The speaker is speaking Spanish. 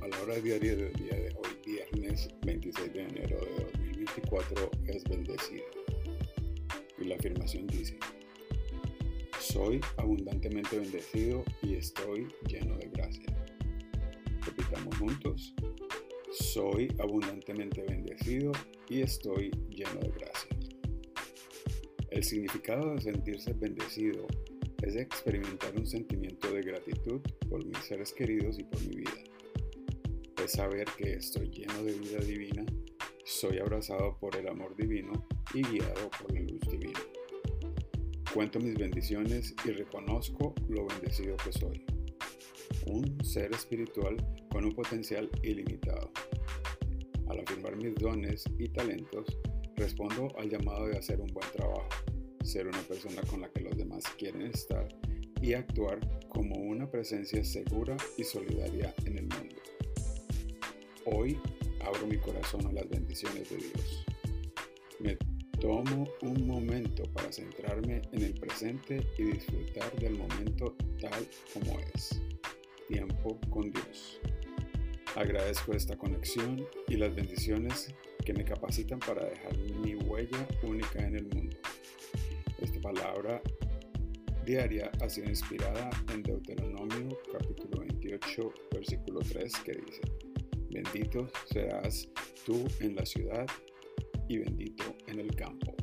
palabra diaria del día de hoy, viernes 26 de enero de 2024, es bendecido. Y la afirmación dice, soy abundantemente bendecido y estoy lleno de gracia. Repitamos juntos, soy abundantemente bendecido y estoy lleno de gracia. El significado de sentirse bendecido es experimentar un sentimiento de gratitud por mis seres queridos y por mi vida. Es saber que estoy lleno de vida divina, soy abrazado por el amor divino y guiado por la luz divina. Cuento mis bendiciones y reconozco lo bendecido que soy. Un ser espiritual con un potencial ilimitado. Al afirmar mis dones y talentos, respondo al llamado de hacer un buen trabajo ser una persona con la que los demás quieren estar y actuar como una presencia segura y solidaria en el mundo. Hoy abro mi corazón a las bendiciones de Dios. Me tomo un momento para centrarme en el presente y disfrutar del momento tal como es. Tiempo con Dios. Agradezco esta conexión y las bendiciones que me capacitan para dejar mi huella única en el mundo. Esta palabra diaria ha sido inspirada en Deuteronomio capítulo 28 versículo 3 que dice, bendito serás tú en la ciudad y bendito en el campo.